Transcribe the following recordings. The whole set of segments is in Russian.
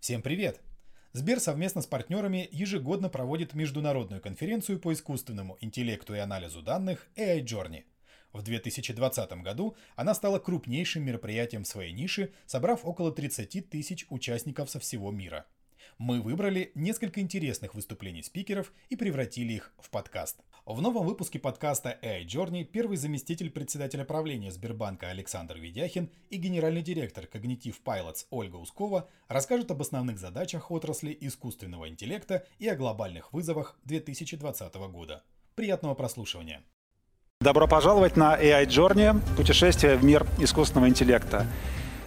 Всем привет! Сбер совместно с партнерами ежегодно проводит международную конференцию по искусственному интеллекту и анализу данных AI Journey. В 2020 году она стала крупнейшим мероприятием в своей нише, собрав около 30 тысяч участников со всего мира. Мы выбрали несколько интересных выступлений спикеров и превратили их в подкаст. В новом выпуске подкаста AI Journey первый заместитель председателя правления Сбербанка Александр Ведяхин и генеральный директор Cognitive Pilots Ольга Ускова расскажут об основных задачах отрасли искусственного интеллекта и о глобальных вызовах 2020 года. Приятного прослушивания! Добро пожаловать на AI Journey, путешествие в мир искусственного интеллекта.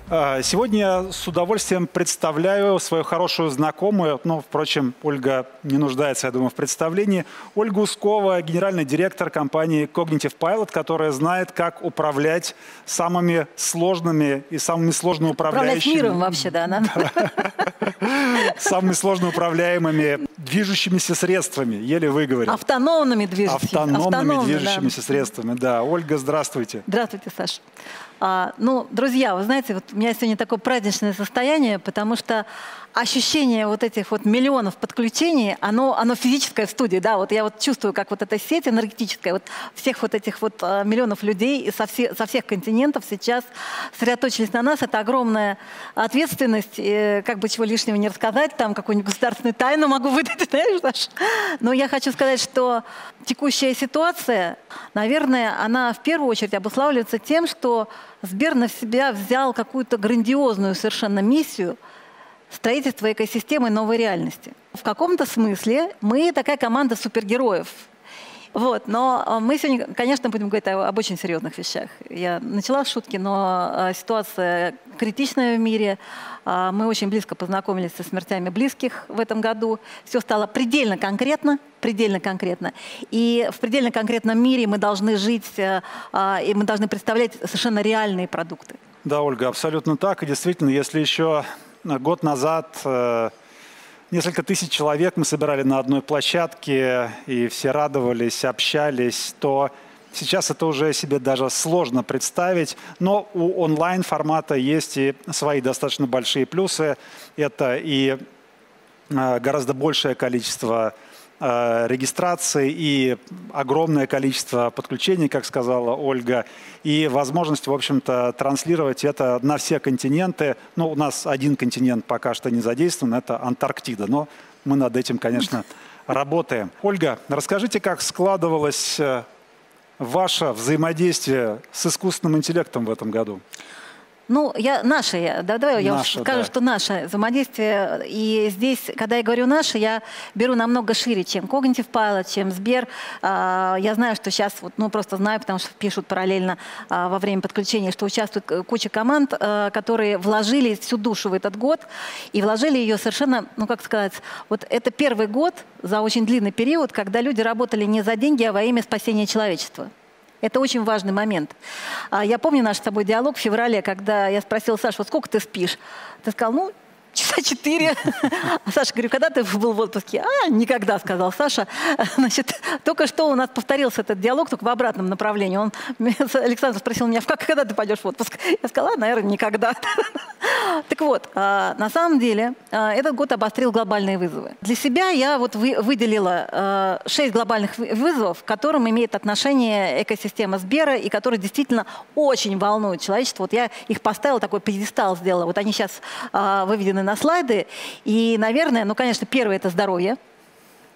А, сегодня я с удовольствием представляю свою хорошую знакомую, но, впрочем, Ольга не нуждается, я думаю, в представлении. Ольга Ускова, генеральный директор компании Cognitive Pilot, которая знает, как управлять самыми сложными и самыми сложно управляющими... Управлять миром вообще, да, она? Самыми сложно управляемыми движущимися средствами, еле выговорил. Автономными движущимися. Автономными движущимися средствами, да. Ольга, здравствуйте. Здравствуйте, Саша. А, ну, друзья, вы знаете, вот у меня сегодня такое праздничное состояние, потому что ощущение вот этих вот миллионов подключений, оно, оно физическое в студии, да, вот я вот чувствую, как вот эта сеть энергетическая, вот всех вот этих вот а, миллионов людей со, все, со всех континентов сейчас сосредоточились на нас, это огромная ответственность, и, как бы чего лишнего не рассказать, там какую-нибудь государственную тайну могу выдать, знаешь, Саша. Но я хочу сказать, что текущая ситуация, наверное, она в первую очередь обуславливается тем, что Сбер на себя взял какую-то грандиозную совершенно миссию строительства экосистемы новой реальности. В каком-то смысле мы такая команда супергероев. Вот, но э, мы сегодня, конечно, будем говорить об очень серьезных вещах. Я начала с шутки, но э, ситуация критичная в мире. Э, мы очень близко познакомились со смертями близких в этом году. Все стало предельно конкретно, предельно конкретно. И в предельно конкретном мире мы должны жить, и мы должны представлять совершенно реальные продукты. Да, Ольга, абсолютно так. И действительно, если еще год назад Несколько тысяч человек мы собирали на одной площадке, и все радовались, общались, то сейчас это уже себе даже сложно представить. Но у онлайн-формата есть и свои достаточно большие плюсы. Это и э, гораздо большее количество Э, регистрации и огромное количество подключений, как сказала Ольга, и возможность, в общем-то, транслировать это на все континенты. Ну, у нас один континент пока что не задействован, это Антарктида, но мы над этим, конечно, работаем. Ольга, расскажите, как складывалось э, ваше взаимодействие с искусственным интеллектом в этом году? Ну, я наше, да, давай я скажу, да. что наше взаимодействие. И здесь, когда я говорю наше, я беру намного шире, чем Cognitive Pilot, чем Сбер. А, я знаю, что сейчас, вот, ну, просто знаю, потому что пишут параллельно а, во время подключения, что участвует куча команд, а, которые вложили всю душу в этот год и вложили ее совершенно, ну, как сказать, вот это первый год за очень длинный период, когда люди работали не за деньги, а во имя спасения человечества. Это очень важный момент. А, я помню наш с тобой диалог в феврале, когда я спросила Сашу, вот сколько ты спишь? Ты сказал, ну, часа четыре. А Саша, говорю, когда ты был в отпуске? А, никогда, сказал Саша. Значит, только что у нас повторился этот диалог, только в обратном направлении. Он, Александр спросил меня, как, когда ты пойдешь в отпуск? Я сказала, наверное, никогда. Так вот, а, на самом деле, а, этот год обострил глобальные вызовы. Для себя я вот выделила а, шесть глобальных вызовов, к которым имеет отношение экосистема Сбера и которые действительно очень волнуют человечество. Вот я их поставила, такой пьедестал сделала. Вот они сейчас выведены на слайды. И, наверное, ну, конечно, первое – это здоровье.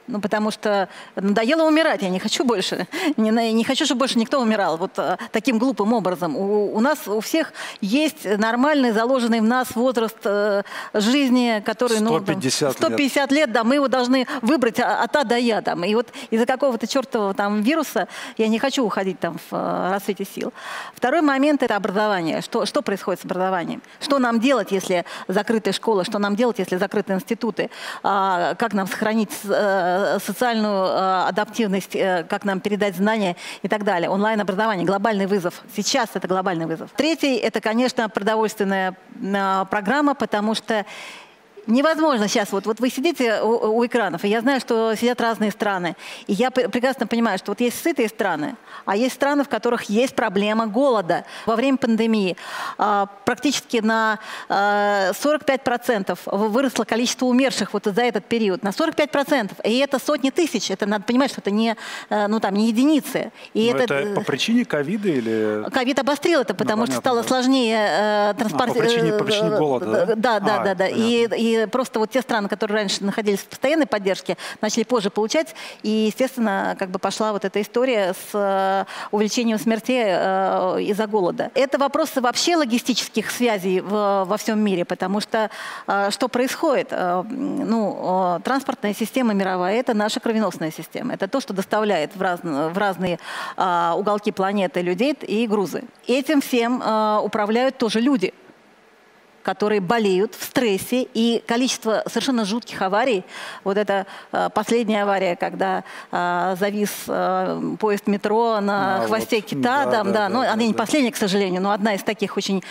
Ну, потому что надоело умирать, я не хочу больше. Не, не хочу, чтобы больше никто умирал вот а, таким глупым образом. У, у нас у всех есть нормальный, заложенный в нас возраст э, жизни, который... 150, ну, 150 лет. лет, да, мы его должны выбрать от А до Я. Там. И вот из-за какого-то чертового там вируса я не хочу уходить там в э, рассвете сил. Второй момент – это образование. Что, что происходит с образованием? Что нам делать, если закрыты школы? Что нам делать, если закрыты институты? А, как нам сохранить э, Э, социальную э, адаптивность, э, как нам передать знания и так далее. Онлайн-образование, глобальный вызов. Сейчас это глобальный вызов. Третий – это, конечно, продовольственная программа, потому что невозможно сейчас, вот, вот вы сидите у, у экранов, и я знаю, что сидят разные страны, и я прекрасно понимаю, что вот есть сытые страны, а есть страны, в которых есть проблема голода. Во время пандемии а, практически на а, 45% выросло количество умерших вот за этот период, на 45%, и это сотни тысяч, это надо понимать, что это не, э, ну, там, не единицы. И это, это по причине ковида или... Ковид обострил это, потому ну, что стало сложнее э, транспортировать... А, по причине, по причине голода, да? Да, да, а, да. да. И, и просто вот те страны, которые раньше находились в постоянной поддержке, начали позже получать. И, естественно, как бы пошла вот эта история с э, увеличением смертей э, из-за голода. Это вопросы вообще логистических связей во всем мире, потому что э, что происходит? Ну, транспортная система мировая – это наша кровеносная система. Это то, что доставляет в, раз, в разные уголки планеты людей и грузы. Этим всем управляют тоже люди – которые болеют в стрессе, и количество совершенно жутких аварий, вот это э, последняя авария, когда э, завис э, поезд метро на а, хвосте вот, кита, да, там, да, да, да, ну, да, она да, не последняя, к сожалению, но одна из таких очень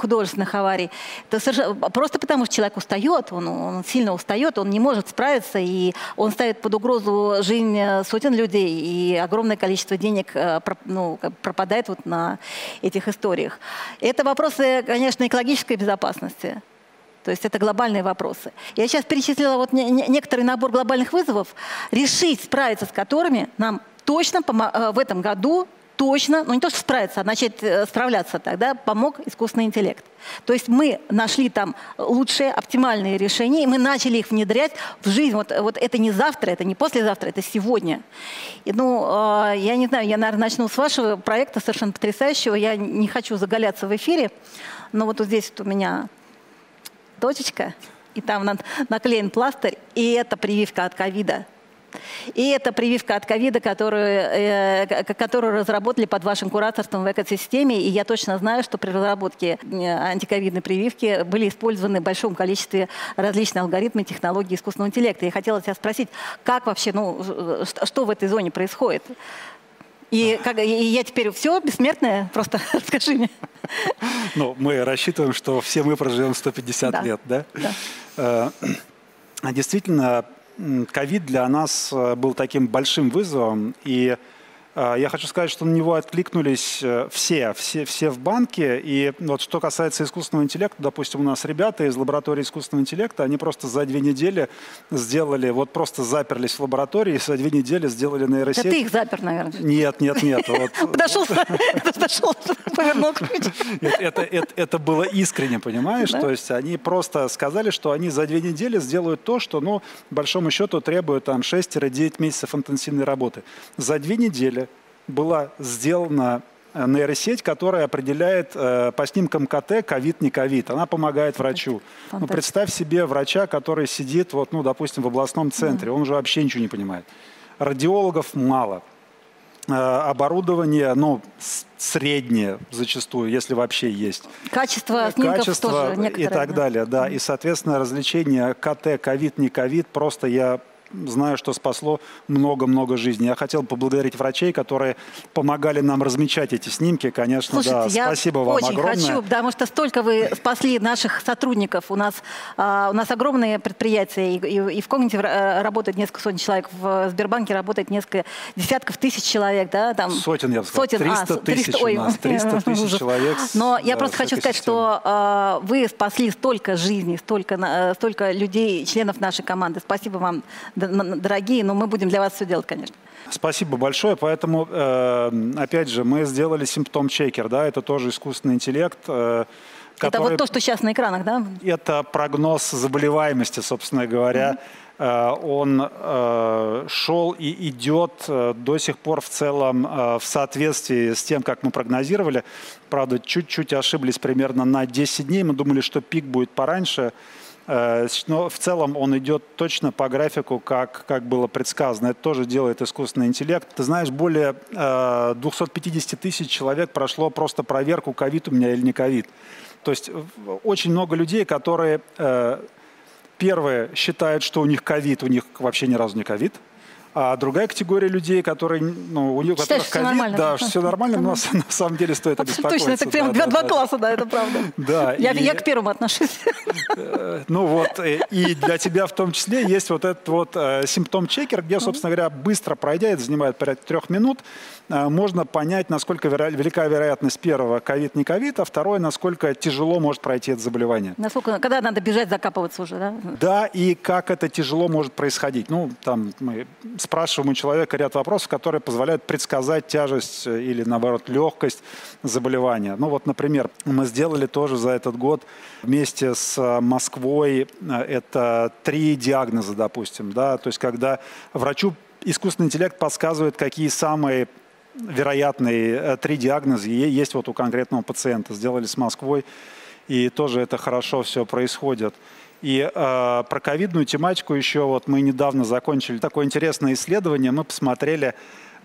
художественных аварий. Это совершенно, просто потому, что человек устает, он, он сильно устает, он не может справиться, и он ставит под угрозу жизнь сотен людей, и огромное количество денег ну, пропадает вот на этих историях. Это вопросы, конечно, экологической безопасности, безопасности. То есть это глобальные вопросы. Я сейчас перечислила вот некоторый набор глобальных вызовов, решить, справиться с которыми нам точно э, в этом году точно, ну не то, что справиться, а начать э, справляться тогда, помог искусственный интеллект. То есть мы нашли там лучшие, оптимальные решения, и мы начали их внедрять в жизнь. Вот, вот это не завтра, это не послезавтра, это сегодня. И, ну, э, я не знаю, я, наверное, начну с вашего проекта, совершенно потрясающего. Я не хочу заголяться в эфире, но вот, вот здесь вот у меня точечка, и там наклеен пластырь, и это прививка от ковида. И это прививка от ковида, которую, э, которую разработали под вашим кураторством в экосистеме. И я точно знаю, что при разработке э, антиковидной прививки были использованы в большом количестве различных алгоритмов технологий искусственного интеллекта. Я хотела тебя спросить, как вообще, ну, что в этой зоне происходит? И, как, и я теперь все бессмертное? Просто расскажи мне. Ну, мы рассчитываем, что все мы проживем 150 да. лет, да? Да. Э, действительно, ковид для нас э, был таким большим вызовом, и я хочу сказать, что на него откликнулись э, все, все, все в банке. И вот что касается искусственного интеллекта, допустим, у нас ребята из лаборатории искусственного интеллекта, они просто за две недели сделали, вот просто заперлись в лаборатории и за две недели сделали нейросеть. Это ты их запер, наверное. Нет, нет, нет. Подошел, подошел, повернул ключ. Это было искренне, понимаешь? То есть они просто сказали, что они за две недели сделают то, что, ну, большому счету требует там 6-9 месяцев интенсивной работы. За две недели была сделана э, нейросеть, которая определяет э, по снимкам КТ ковид, не ковид. Она помогает врачу. Ну, представь себе врача, который сидит, вот, ну, допустим, в областном центре, он уже вообще ничего не понимает. Радиологов мало. Э, оборудование, ну, среднее зачастую, если вообще есть. Качество снимков Качество тоже и так далее, да. И, соответственно, развлечение КТ, ковид, не ковид, просто я знаю, что спасло много-много жизней. Я хотел поблагодарить врачей, которые помогали нам размечать эти снимки. Конечно, Слушайте, да, я спасибо вам очень огромное. хочу, потому что столько вы спасли наших сотрудников. У нас, а, у нас огромные предприятия, и, и, и в комнате э, работает несколько сотен человек, в Сбербанке работает несколько десятков тысяч человек. Да, там, сотен, я бы сказал. Сотен, 300 а, тысяч 300, ой, у нас, 300 тысяч человек. Но я просто хочу сказать, что а, вы спасли столько жизней, столько, э, столько людей, членов нашей команды. Спасибо вам дорогие, но мы будем для вас все делать, конечно. Спасибо большое. Поэтому, э, опять же, мы сделали симптом-чекер, да, это тоже искусственный интеллект. Э, который... Это вот то, что сейчас на экранах, да? Это прогноз заболеваемости, собственно говоря. Mm-hmm. Он э, шел и идет э, до сих пор в целом э, в соответствии с тем, как мы прогнозировали. Правда, чуть-чуть ошиблись примерно на 10 дней. Мы думали, что пик будет пораньше. Э, но в целом он идет точно по графику, как, как было предсказано. Это тоже делает искусственный интеллект. Ты знаешь, более 250 э, тысяч человек прошло просто проверку, ковид у меня или не ковид. То есть очень много людей, которые э, первые считают, что у них ковид, у них вообще ни разу не ковид. А другая категория людей, которые, ну, у них которых ковид, да, все нормально, но на самом деле стоит обеспокоиться. Точно, это прям два, класса, да, это правда. Да. Я, к первому отношусь. Э, ну вот, э, и для тебя в том числе есть вот этот вот э, симптом-чекер, где, собственно говоря, быстро пройдя, это занимает порядка трех минут, можно понять, насколько велика вероятность первого ковид, не ковид, а второе, насколько тяжело может пройти это заболевание. Насколько, когда надо бежать, закапываться уже, да? Да, и как это тяжело может происходить. Ну, там мы спрашиваем у человека ряд вопросов, которые позволяют предсказать тяжесть э, или, наоборот, легкость заболевания. Ну вот, например, мы сделали тоже за этот год вместе с э, Москвой, э, это три диагноза, допустим, да, то есть когда врачу искусственный интеллект подсказывает, какие самые вероятные три диагноза есть вот у конкретного пациента. Сделали с Москвой, и тоже это хорошо все происходит. И э, про ковидную тематику еще вот мы недавно закончили такое интересное исследование. Мы посмотрели,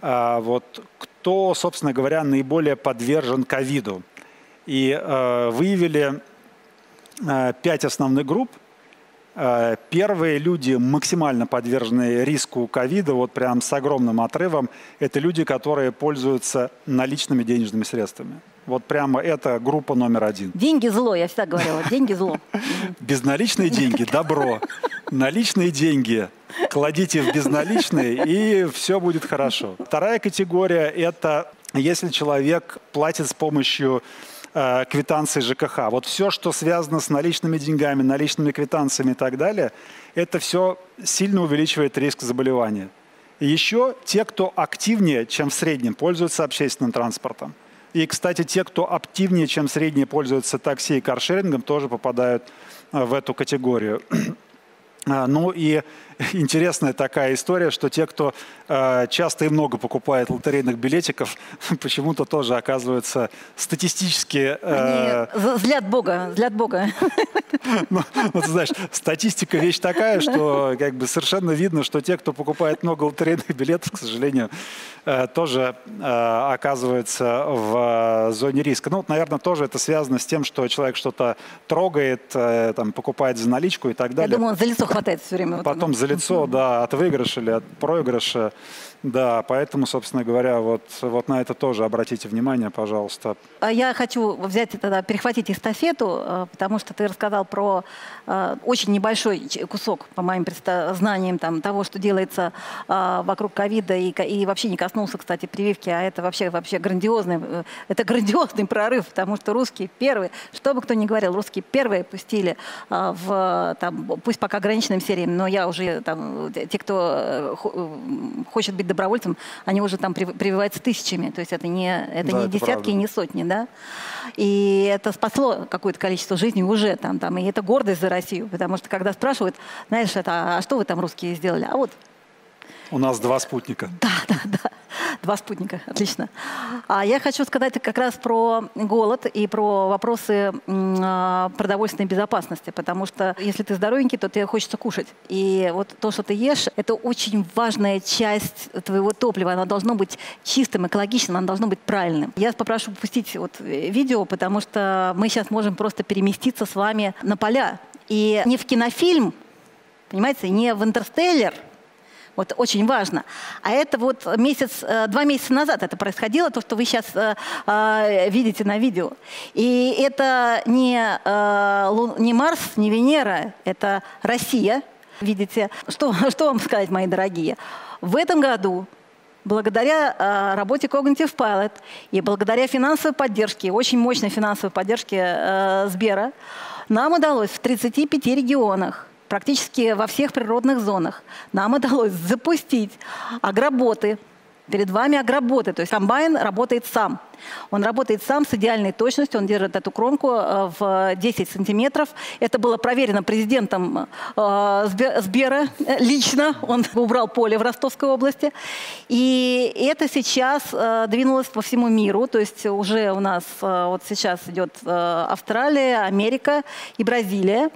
э, вот, кто, собственно говоря, наиболее подвержен ковиду. И э, выявили э, пять основных групп. Э, первые люди, максимально подверженные риску ковида, вот прям с огромным отрывом, это люди, которые пользуются наличными денежными средствами. Вот прямо это группа номер один. Деньги зло, я всегда говорила, деньги зло. Безналичные деньги – добро. Наличные деньги кладите в безналичные, и все будет хорошо. Вторая категория – это если человек платит с помощью э, квитанции ЖКХ. Вот все, что связано с наличными деньгами, наличными квитанциями и так далее, это все сильно увеличивает риск заболевания. И еще те, кто активнее, чем в среднем, пользуются общественным транспортом. И, кстати, те, кто активнее, чем средние, пользуются такси и каршерингом, тоже попадают э, в эту категорию. А, ну и интересная такая история, что те, кто э, часто и много покупает лотерейных билетиков, почему-то тоже оказываются статистически... Э, Они взгляд Бога, взгляд Бога. Ну, ну, ты знаешь, статистика вещь такая, что как бы совершенно видно, что те, кто покупает много лотерейных билетов, к сожалению, э, тоже э, оказываются в э, зоне риска. Ну, вот, наверное, тоже это связано с тем, что человек что-то трогает, э, там, покупает за наличку и так далее. Я думаю, он за лицо хватает все время. Потом за лицо, да, от выигрыша или от проигрыша. Да, поэтому, собственно говоря, вот, вот на это тоже обратите внимание, пожалуйста. А я хочу взять тогда, перехватить эстафету, э, потому что ты рассказал про э, очень небольшой кусок, по моим знаниям, там, того, что делается э, вокруг ковида, и, и вообще не коснулся, кстати, прививки, а это вообще, вообще грандиозный, это грандиозный прорыв, потому что русские первые, что бы кто ни говорил, русские первые пустили в, там, пусть пока ограниченным сериям, но я уже, там, те, кто хочет быть добровольцам, они уже там прививаются тысячами. То есть это не, это да, не это десятки правда. и не сотни, да. И это спасло какое-то количество жизней уже там, там. И это гордость за Россию, потому что когда спрашивают, знаешь, это, а что вы там русские сделали? А вот у нас два спутника. Да, да, да. Два спутника, отлично. А я хочу сказать как раз про голод и про вопросы а, продовольственной безопасности, потому что если ты здоровенький, то тебе хочется кушать. И вот то, что ты ешь, это очень важная часть твоего топлива. Оно должно быть чистым, экологичным, оно должно быть правильным. Я попрошу пустить вот видео, потому что мы сейчас можем просто переместиться с вами на поля. И не в кинофильм, понимаете, не в «Интерстеллар», вот очень важно. А это вот месяц, э, два месяца назад это происходило, то, что вы сейчас э, э, видите на видео. И это не, не Марс, не Венера, это Россия. Видите, что, что вам сказать, мои дорогие? В этом году благодаря э, работе Cognitive Pilot и благодаря финансовой поддержке, очень мощной финансовой поддержке э, Сбера, нам удалось в 35 регионах практически во всех природных зонах. Нам удалось запустить агроботы. Перед вами агроботы, то есть комбайн работает сам. Он работает сам с идеальной точностью, он держит эту кромку э, в 10 сантиметров. Это было проверено президентом э, Сбера э, лично, он убрал поле в Ростовской области. И это сейчас двинулось по всему миру, то есть уже у нас вот сейчас идет Австралия, Америка и Бразилия.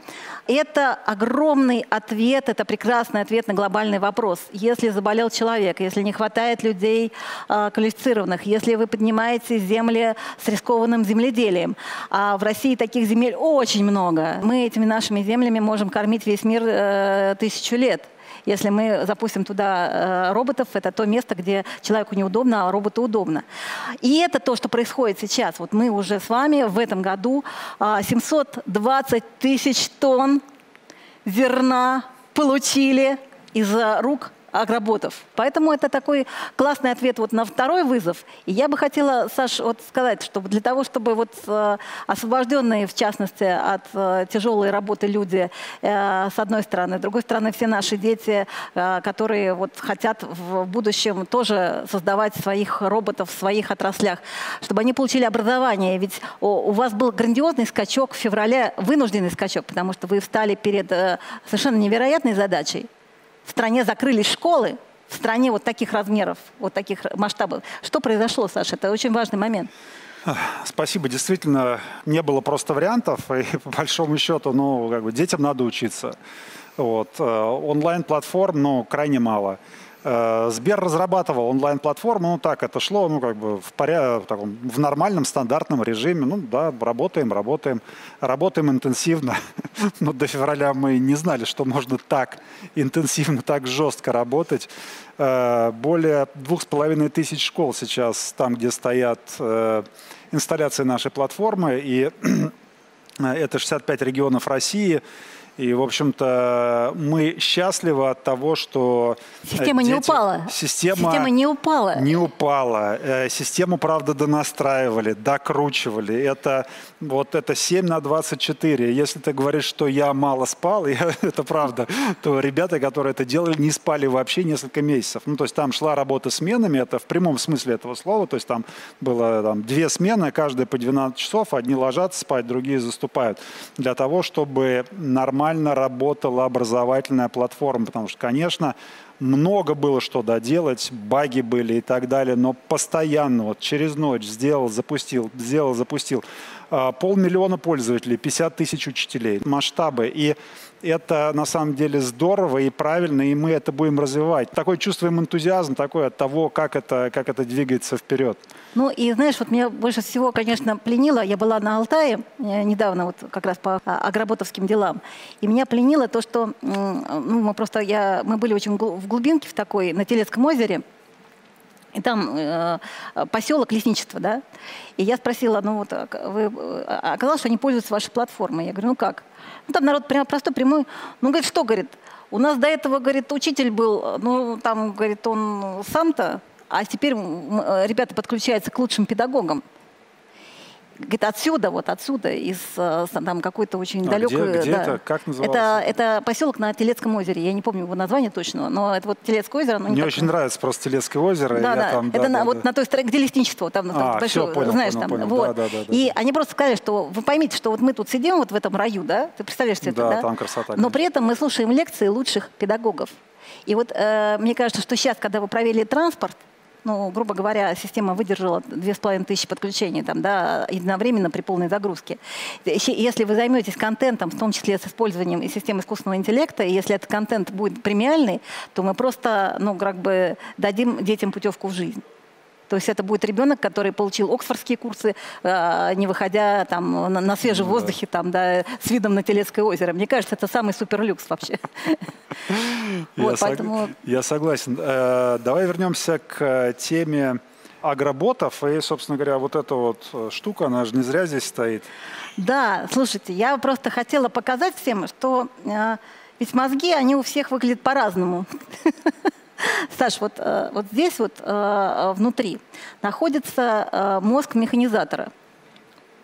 Это огромный ответ, это прекрасный ответ на глобальный вопрос. Если заболел человек, если не хватает людей квалифицированных, если вы поднимаете эти земли с рискованным земледелием. А в России таких земель очень много. Мы этими нашими землями можем кормить весь мир э, тысячу лет. Если мы запустим туда роботов, это то место, где человеку неудобно, а роботу удобно. И это то, что происходит сейчас. Вот мы уже с вами в этом году 720 тысяч тонн зерна получили из рук агроботов. Поэтому это такой классный ответ вот на второй вызов. И я бы хотела, Саш, вот сказать, что для того, чтобы вот э, освобожденные, в частности, от э, тяжелой работы люди, э, с одной стороны, с другой стороны, все наши дети, которые вот хотят в будущем тоже создавать своих роботов в своих отраслях, чтобы они получили образование. Ведь у, вас был грандиозный скачок в феврале, вынужденный скачок, потому что вы встали перед совершенно невероятной задачей в стране закрылись школы, в стране вот таких размеров, вот таких масштабов. Что произошло, Саша? Это очень важный момент. Спасибо. Действительно, не было просто вариантов. И по большому счету, ну, как бы детям надо учиться. Вот. Э, онлайн-платформ, ну, крайне мало. Э, Сбер разрабатывал онлайн-платформу, ну так это шло, ну как бы в, поря... в, таком, в нормальном стандартном режиме, ну да, работаем, работаем, работаем интенсивно. Но до февраля мы не знали, что можно так интенсивно, так жестко работать. Э, более двух с половиной тысяч школ сейчас там, где стоят э, инсталляции нашей платформы, и это 65 регионов России. И, в общем-то, мы счастливы от того, что... Э, система дети... не упала. Система... Система не упала. Не упала. Э, систему, правда, донастраивали, докручивали. Это вот это 7 на 24. Если ты говоришь, что я мало спал, я, это правда, то ребята, которые это делали, не спали вообще несколько месяцев. Ну, то есть там шла работа сменами, это в прямом смысле этого слова. То есть там было там, две смены, каждая по 12 часов. Одни ложатся спать, другие заступают. Для того, чтобы нормально работала образовательная платформа, потому что, конечно, много было что доделать, баги были и так далее, но постоянно, вот через ночь сделал, запустил, сделал, запустил. А, полмиллиона пользователей, 50 тысяч учителей, масштабы. И это на самом деле здорово и правильно, и мы это будем развивать. Такой чувствуем энтузиазм такой от того, как это, как это двигается вперед. Ну и знаешь, вот меня больше всего, конечно, пленило, я была на Алтае э, недавно, вот как раз по а, агроботовским делам, и меня пленило то, что ну, мы просто, я, мы были очень в глубинке в такой, на Телецком озере, и там э, поселок лесничество, да. И я спросила, ну вот, а вы, а, оказалось, что они пользуются вашей платформой. Я говорю, ну как? Ну там народ прямо простой, прямой. Ну, говорит, что, говорит, у нас до этого, говорит, учитель был, ну там, говорит, он сам-то, а теперь ребята подключаются к лучшим педагогам. Говорит, отсюда, вот отсюда, из э, там какой-то очень а далекой... Где, где да. это? Как назывался? Это, это поселок на Телецком озере. Я не помню его название точно, но это вот Телецкое озеро. Мне так... очень нравится просто Телецкое озеро. Да, да. Там, это да, на, да, вот да. на той стороне, где лесничество, там, там а, большое, все, понял, знаешь, понял, там. Понял. Вот. Да, да, да, и да. они просто сказали, что вы поймите, что вот мы тут сидим вот в этом раю, да? Ты представляешь себе да, это, да? там красота. Конечно. Но при этом мы слушаем лекции лучших педагогов. И вот э, мне кажется, что сейчас, когда вы провели транспорт, ну, грубо говоря, система выдержала 2500 подключений там, да, единовременно при полной загрузке. Если вы займетесь контентом, в том числе с использованием системы искусственного интеллекта, и если этот контент будет премиальный, то мы просто, ну, как бы дадим детям путевку в жизнь. То есть это будет ребенок, который получил оксфордские курсы, э, не выходя там на, свежем ну, воздухе, там, да, с видом на Телецкое озеро. Мне кажется, это самый суперлюкс вообще. Я, поэтому... я согласен. Э, давай вернемся к теме агроботов. И, собственно говоря, вот эта вот э, штука, она же не зря здесь стоит. Да, слушайте, я просто хотела показать всем, что ведь мозги, они у всех выглядят по-разному. Саш, вот, э, вот здесь вот э, внутри находится э, мозг механизатора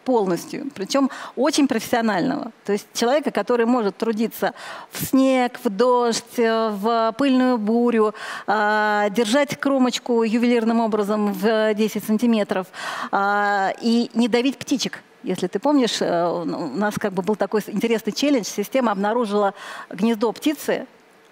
полностью, причем очень профессионального. То есть человека, который может трудиться в снег, в дождь, в пыльную бурю, держать кромочку ювелирным образом в 10 сантиметров и не давить птичек. Если ты помнишь, у нас как бы был такой интересный челлендж. Система обнаружила гнездо птицы,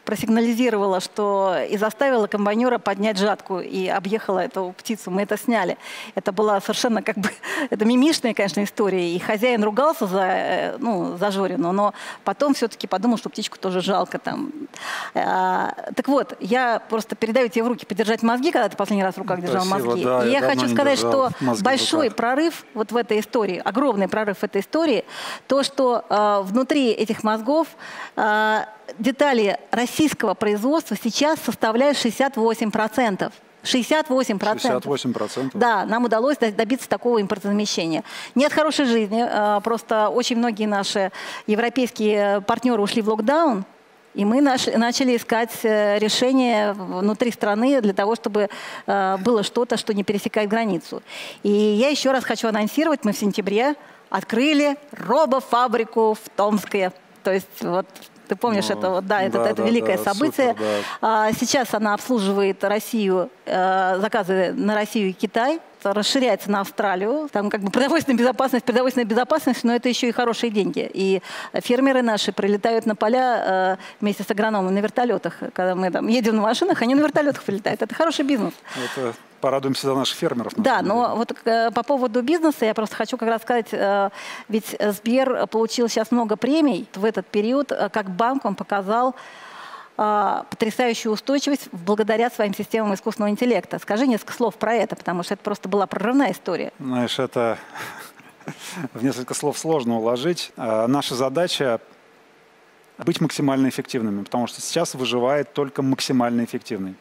просигнализировала, что и заставила комбайнера поднять жатку и объехала эту птицу. Мы это сняли. Это была совершенно как бы, это мимишная, конечно, история. И хозяин ругался за, э, ну, за Жорину, но потом все-таки подумал, что птичку тоже жалко там. А, так вот, я просто передаю тебе в руки подержать мозги, когда ты последний раз в руках держал Спасибо, мозги. Да, и я, я хочу сказать, что большой прорыв вот в этой истории, огромный прорыв в этой истории, то, что э, внутри этих мозгов э, детали российского производства сейчас составляют 68%. 68%. 68%. Да, нам удалось добиться такого импортозамещения. Нет хорошей жизни. А, просто очень многие наши европейские партнеры ушли в локдаун, и мы начали искать э, решение внутри страны для того, чтобы э, было что-то, что не пересекает границу. И я еще раз хочу анонсировать, мы в сентябре открыли робофабрику в Томске. То есть вот ты помнишь ну, это, вот, да, это, да, это да, великое да, событие. Супер, да. Сейчас она обслуживает Россию, э, заказы на Россию и Китай расширяется на Австралию. Там как бы продовольственная безопасность, продовольственная безопасность, но это еще и хорошие деньги. И фермеры наши прилетают на поля э, вместе с агрономом на вертолетах. Когда мы там едем на машинах, они на вертолетах прилетают. Это хороший бизнес. Это порадуемся за наших фермеров. Да, но вот э, по поводу бизнеса я просто хочу как раз сказать, э, ведь Сбер получил сейчас много премий в этот период. Э, как банк он показал а, потрясающую устойчивость благодаря своим системам искусственного интеллекта. Скажи несколько слов про это, потому что это просто была прорывная история. Знаешь, это в несколько слов сложно уложить. А, наша задача быть максимально эффективными, потому что сейчас выживает только максимально эффективный.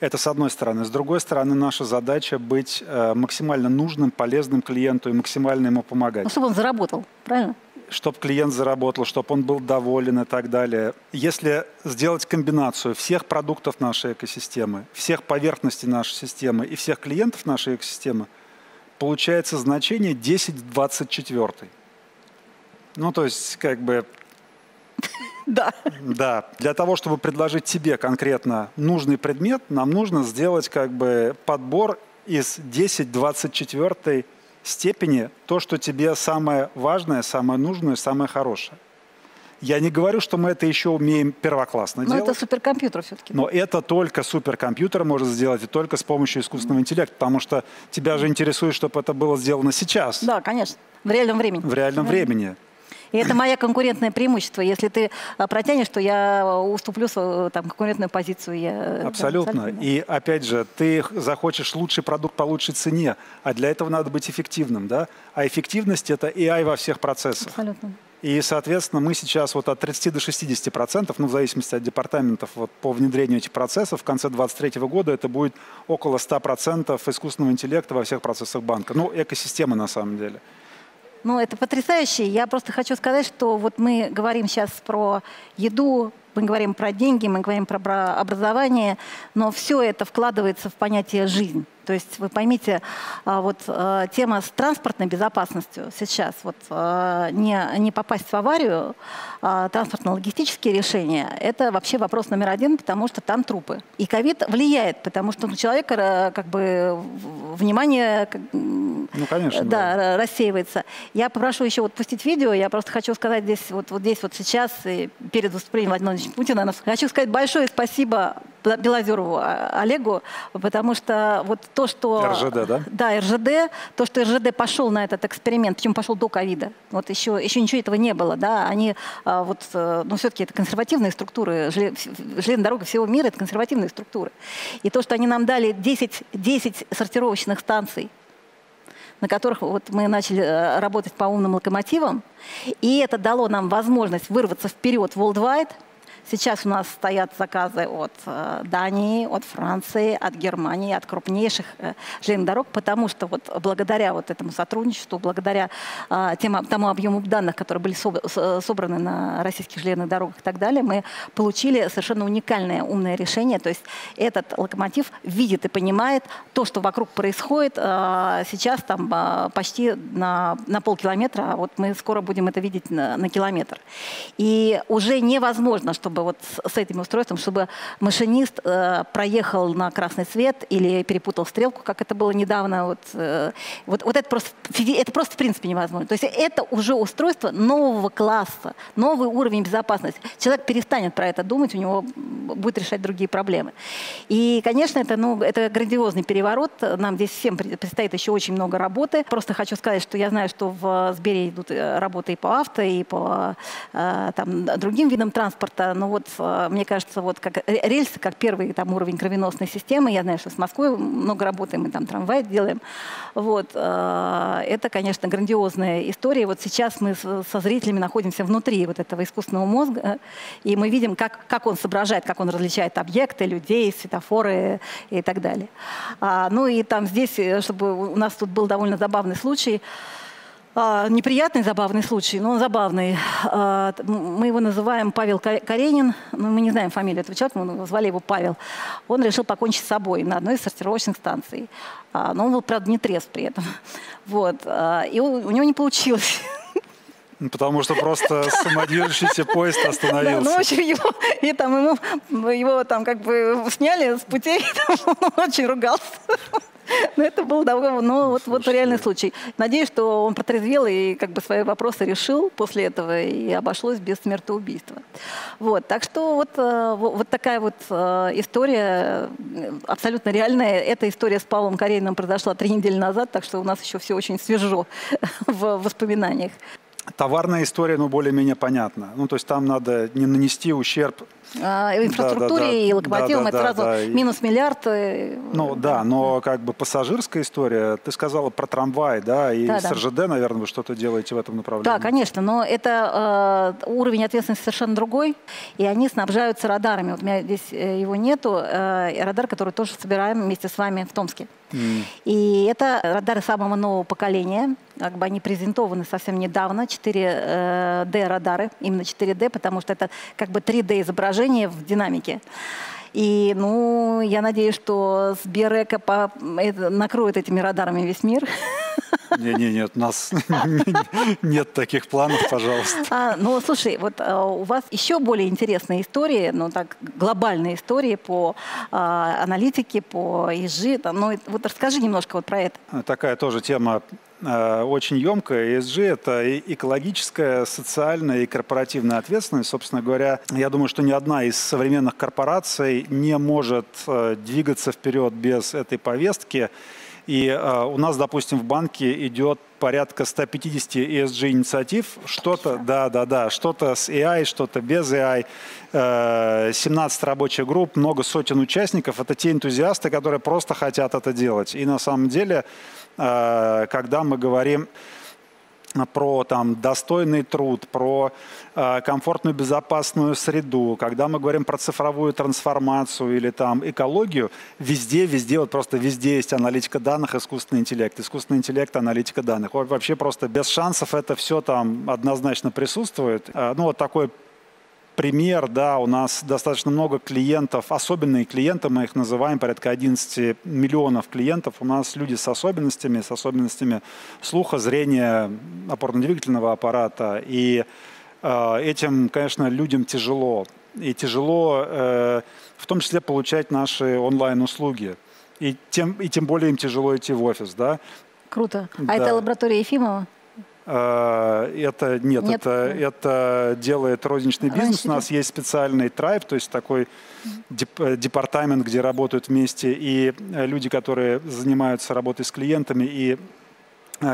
Это с одной стороны. С другой стороны, наша задача быть э, максимально нужным, полезным клиенту и максимально ему помогать. Ну, чтобы он заработал, правильно? Чтобы клиент заработал, чтобы он был доволен и так далее. Если сделать комбинацию всех продуктов нашей экосистемы, всех поверхностей нашей системы и всех клиентов нашей экосистемы, получается значение 10 в 24. Ну, то есть, как бы... Да. Да. Для того, чтобы предложить тебе конкретно нужный предмет, нам нужно сделать как бы подбор из 10 24 степени то, что тебе самое важное, самое нужное, самое хорошее. Я не говорю, что мы это еще умеем первоклассно Но делать. Но это суперкомпьютер все-таки. Но это только суперкомпьютер может сделать и только с помощью искусственного интеллекта, потому что тебя же интересует, чтобы это было сделано сейчас. Да, конечно. В реальном времени. В реальном да. времени. И это мое конкурентное преимущество. Если ты а, протянешь, то я уступлю свою там, конкурентную позицию. Я, абсолютно. Да, абсолютно. И опять же, ты захочешь лучший продукт по лучшей цене, а для этого надо быть эффективным. Да? А эффективность – это AI во всех процессах. Абсолютно. И, соответственно, мы сейчас вот от 30 до 60 процентов, ну, в зависимости от департаментов, вот по внедрению этих процессов, в конце 2023 года это будет около 100 процентов искусственного интеллекта во всех процессах банка. Ну, экосистема на самом деле. Ну, это потрясающе. Я просто хочу сказать, что вот мы говорим сейчас про еду, мы говорим про деньги, мы говорим про образование, но все это вкладывается в понятие «жизнь». То есть вы поймите, а, вот а, тема с транспортной безопасностью сейчас, вот а, не, не попасть в аварию, транспортно-логистические решения, это вообще вопрос номер один, потому что там трупы. И ковид влияет, потому что у человека как бы внимание ну, конечно, да, да. рассеивается. Я попрошу еще вот пустить видео, я просто хочу сказать здесь вот, вот здесь вот сейчас, перед выступлением Владимира Владимировича Путина, хочу сказать большое спасибо Белозерову Олегу, потому что вот то, что... РЖД, да? Да, РЖД. То, что РЖД пошел на этот эксперимент, причем пошел до ковида. Вот еще, еще ничего этого не было, да. Они а, вот, э, ну, все-таки это консервативные структуры. Железная дорога всего мира – это консервативные структуры. И то, что они нам дали 10, 10 сортировочных станций, на которых вот мы начали э, работать по умным локомотивам, и это дало нам возможность вырваться вперед worldwide – Сейчас у нас стоят заказы от э, Дании, от Франции, от Германии, от крупнейших э, железных дорог, потому что вот благодаря вот этому сотрудничеству, благодаря э, тем, тому объему данных, которые были собраны на российских железных дорогах и так далее, мы получили совершенно уникальное умное решение. То есть этот локомотив видит и понимает то, что вокруг происходит. Сейчас там почти на, на полкилометра, а вот мы скоро будем это видеть на, на километр. И уже невозможно, чтобы чтобы вот с этим устройством, чтобы машинист э, проехал на красный свет или перепутал стрелку, как это было недавно. Вот, э, вот, вот это, просто, это просто в принципе невозможно. То есть это уже устройство нового класса, новый уровень безопасности. Человек перестанет про это думать, у него будет решать другие проблемы. И, конечно, это, ну, это грандиозный переворот. Нам здесь всем предстоит еще очень много работы. Просто хочу сказать, что я знаю, что в Сбере идут э, работы и по авто, и по э, там, другим видам транспорта. Но вот э, мне кажется, вот как рельсы, как первый там, уровень кровеносной системы, я знаю, что с Москвой много работаем, мы там трамвай делаем. Вот. Это, конечно, грандиозная история. Вот сейчас мы со зрителями находимся внутри вот этого искусственного мозга, и мы видим, как, как он соображает, как он различает объекты, людей, светофоры и так далее. А, ну и там здесь, чтобы у нас тут был довольно забавный случай, неприятный, забавный случай, но он забавный. А, мы его называем Павел Каренин. Ну, мы не знаем фамилию этого человека, мы звали его Павел. Он решил покончить с собой на одной из сортировочных станций. А, но он был, правда, не трезв при этом. Вот. И у него не получилось. Ну, потому что просто самодвижущийся поезд остановился. Да, ну, в общем, его, и там ему, его там как бы сняли с путей, там, он очень ругался. Но это был давно, ну, вот, вот реальный случай. Надеюсь, что он протрезвел и как бы свои вопросы решил после этого и обошлось без смертоубийства. Вот, так что вот, э, вот такая вот э, история абсолютно реальная. Эта история с Павлом Карейным произошла три недели назад, так что у нас еще все очень свежо в воспоминаниях. Товарная история, ну, более-менее понятна. Ну, то есть там надо не нанести ущерб инфраструктуре да, да, и локомотивам, да, это да, сразу да. минус миллиард. И... Ну да, но как бы пассажирская история, ты сказала про трамвай, да, и да, с РЖД, да. наверное, вы что-то делаете в этом направлении. Да, конечно, но это э, уровень ответственности совершенно другой, и они снабжаются радарами. Вот у меня здесь э, его нету, э, радар, который тоже собираем вместе с вами в Томске. Mm. И это радары самого нового поколения, как бы они презентованы совсем недавно, 4D э, радары, именно 4D, потому что это как бы 3D изображение отражение в динамике. И, ну, я надеюсь, что Сберэко по... накроет этими радарами весь мир. Не, не, нет, у нас нет таких планов, пожалуйста. А, ну, слушай, вот а, у вас еще более интересные истории, ну так глобальные истории по а, аналитике, по ИЖИ. Там, ну, вот расскажи немножко вот про это. Такая тоже тема очень емкая. ESG – это экологическая, социальная и корпоративная ответственность. Собственно говоря, я думаю, что ни одна из современных корпораций не может э, двигаться вперед без этой повестки. И э, у нас, допустим, в банке идет порядка 150 ESG-инициатив. Что-то, да, да, да, что-то с AI, что-то без AI. 17 рабочих групп, много сотен участников. Это те энтузиасты, которые просто хотят это делать. И на самом деле Э, когда мы говорим про там, достойный труд, про э, комфортную безопасную среду, когда мы говорим про цифровую трансформацию или там экологию, везде, везде, вот просто везде есть аналитика данных, искусственный интеллект, искусственный интеллект, аналитика данных. Вообще просто без шансов это все там однозначно присутствует. Э, ну вот такой пример, да, у нас достаточно много клиентов, особенные клиенты, мы их называем, порядка 11 миллионов клиентов. У нас люди с особенностями, с особенностями слуха, зрения, опорно-двигательного аппарата. И э, этим, конечно, людям тяжело. И тяжело э, в том числе получать наши онлайн-услуги. И тем, и тем более им тяжело идти в офис, да. Круто. А да. это лаборатория Ефимова? Э, это нет, нет. Это, это делает розничный бизнес. У нас есть специальный трайб, то есть такой деп, департамент, где работают вместе и люди, которые занимаются работой с клиентами, и Э,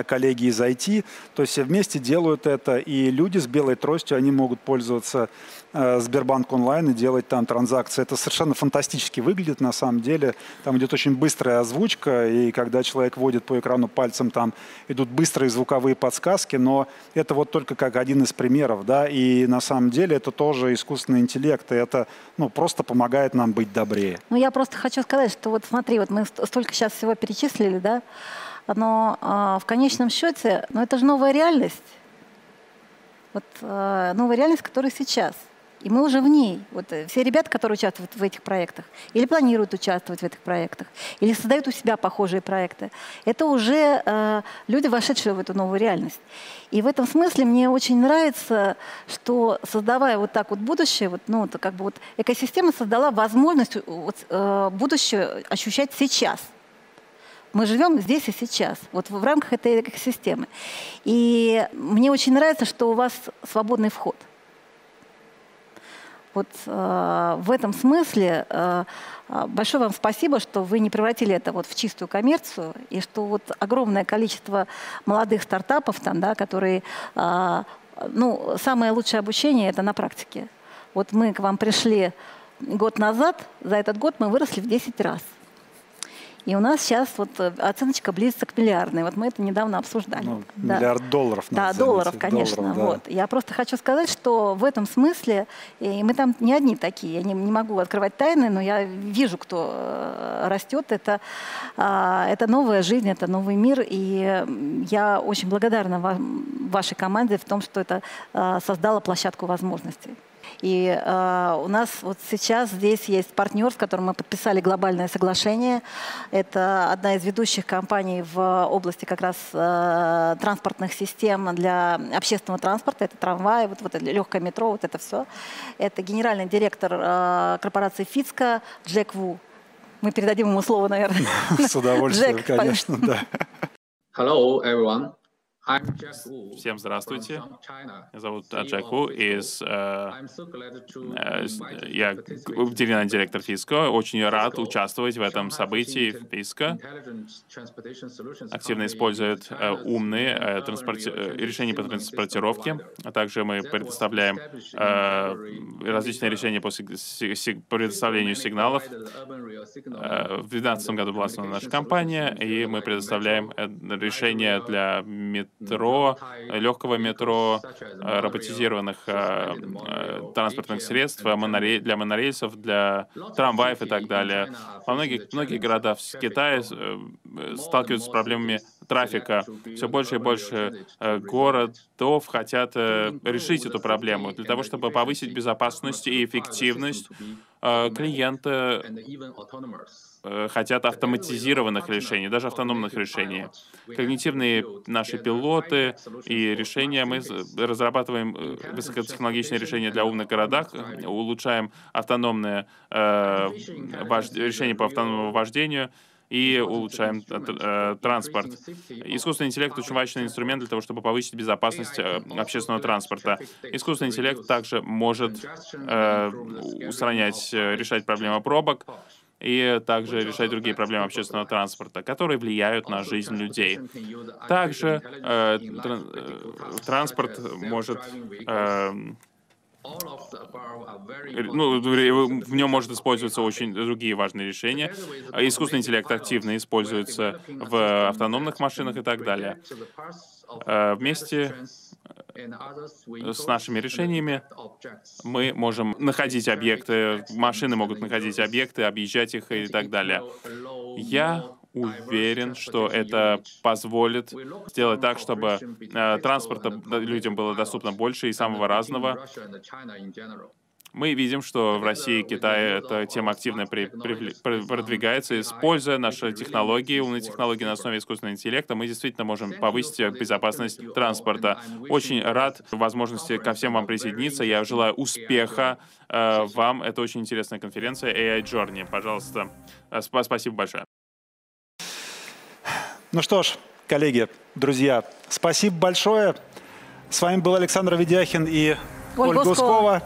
коллеги из IT, то есть все вместе делают это, и люди с белой тростью, они могут пользоваться э, Сбербанк онлайн и делать там транзакции. Это совершенно фантастически выглядит на самом деле. Там идет очень быстрая озвучка, и когда человек вводит по экрану пальцем, там идут быстрые звуковые подсказки, но это вот только как один из примеров, да, и на самом деле это тоже искусственный интеллект, и это ну, просто помогает нам быть добрее. Ну, я просто хочу сказать, что вот смотри, вот мы столько сейчас всего перечислили, да, но э, в конечном счете, ну это же новая реальность. Вот э, новая реальность, которая сейчас. И мы уже в ней. Вот э, все ребята, которые участвуют в этих проектах, или планируют участвовать в этих проектах, или создают у себя похожие проекты, это уже э, люди, вошедшие в эту новую реальность. И в этом смысле мне очень нравится, что создавая вот так вот будущее, вот, ну, это как бы вот экосистема создала возможность вот, э, будущее ощущать сейчас – мы живем здесь и сейчас, вот в рамках этой экосистемы. И мне очень нравится, что у вас свободный вход. Вот э, в этом смысле э, большое вам спасибо, что вы не превратили это вот в чистую коммерцию, и что вот огромное количество молодых стартапов там, да, которые, э, ну, самое лучшее обучение это на практике. Вот мы к вам пришли год назад, за этот год мы выросли в 10 раз. И у нас сейчас вот э, оценочка близится к миллиардной. Вот мы это недавно обсуждали. Ну, да. Миллиард долларов. Да, долларов, конечно. Долларов, да. вот. Я просто хочу сказать, что в этом смысле, и мы там не одни такие, я не, не могу открывать тайны, но я вижу, кто э, растет. Это, а, это новая жизнь, это новый мир. И я очень благодарна вашей команде в том, что это создало площадку возможностей. И э, у нас вот сейчас здесь есть партнер, с которым мы подписали глобальное соглашение. Это одна из ведущих компаний в области как раз э, транспортных систем для общественного транспорта. Это трамвай, вот, вот это легкое метро, вот это все. Это генеральный директор э, корпорации ФИЦКО Джек Ву. Мы передадим ему слово, наверное. С удовольствием, конечно, да. Hello, everyone. Всем здравствуйте. Меня зовут Джек Ву из... Э, э, я генеральный директор ФИСКО. Очень рад участвовать в этом событии ФИСКО. Активно использует э, умные э, транспорти... Решения по транспортировке. А также мы предоставляем э, различные решения по предоставлению сигналов. Э, в 2012 году была основана наша компания, и мы предоставляем решения для метро метро, легкого метро, э, роботизированных э, э, транспортных средств для монорельсов, для трамваев и так далее. Во многих, многие города в Китае сталкиваются с проблемами трафика. Все больше и больше городов хотят решить эту проблему для того, чтобы повысить безопасность и эффективность клиента Э, хотят автоматизированных решений, даже автономных решений. Когнитивные наши пилоты и решения, мы разрабатываем э, высокотехнологичные решения для умных городах, улучшаем автономные э, вож... решения по автономному вождению, и улучшаем э, транспорт. Искусственный интеллект очень важный инструмент для того, чтобы повысить безопасность э, общественного транспорта. Искусственный интеллект также может э, устранять, решать проблемы пробок, и также решать другие проблемы общественного транспорта, которые влияют на жизнь людей. Также э, э транспорт может э, ну, в нем может использоваться очень другие важные решения. Искусственный интеллект активно используется в автономных машинах и так далее. Э, вместе с нашими решениями мы можем находить объекты, машины могут находить объекты, объезжать их и так далее. Я уверен, что это позволит сделать так, чтобы э, транспорта людям было доступно больше и самого разного. Мы видим, что в России и Китае эта тема активно при, при, продвигается, используя наши технологии, умные технологии на основе искусственного интеллекта, мы действительно можем повысить безопасность транспорта. Очень рад возможности ко всем вам присоединиться. Я желаю успеха э, вам. Это очень интересная конференция AI Journey. Пожалуйста, э, сп спасибо большое. Ну что ж, коллеги, друзья, спасибо большое. С вами был Александр Ведяхин и Ольга Ускова.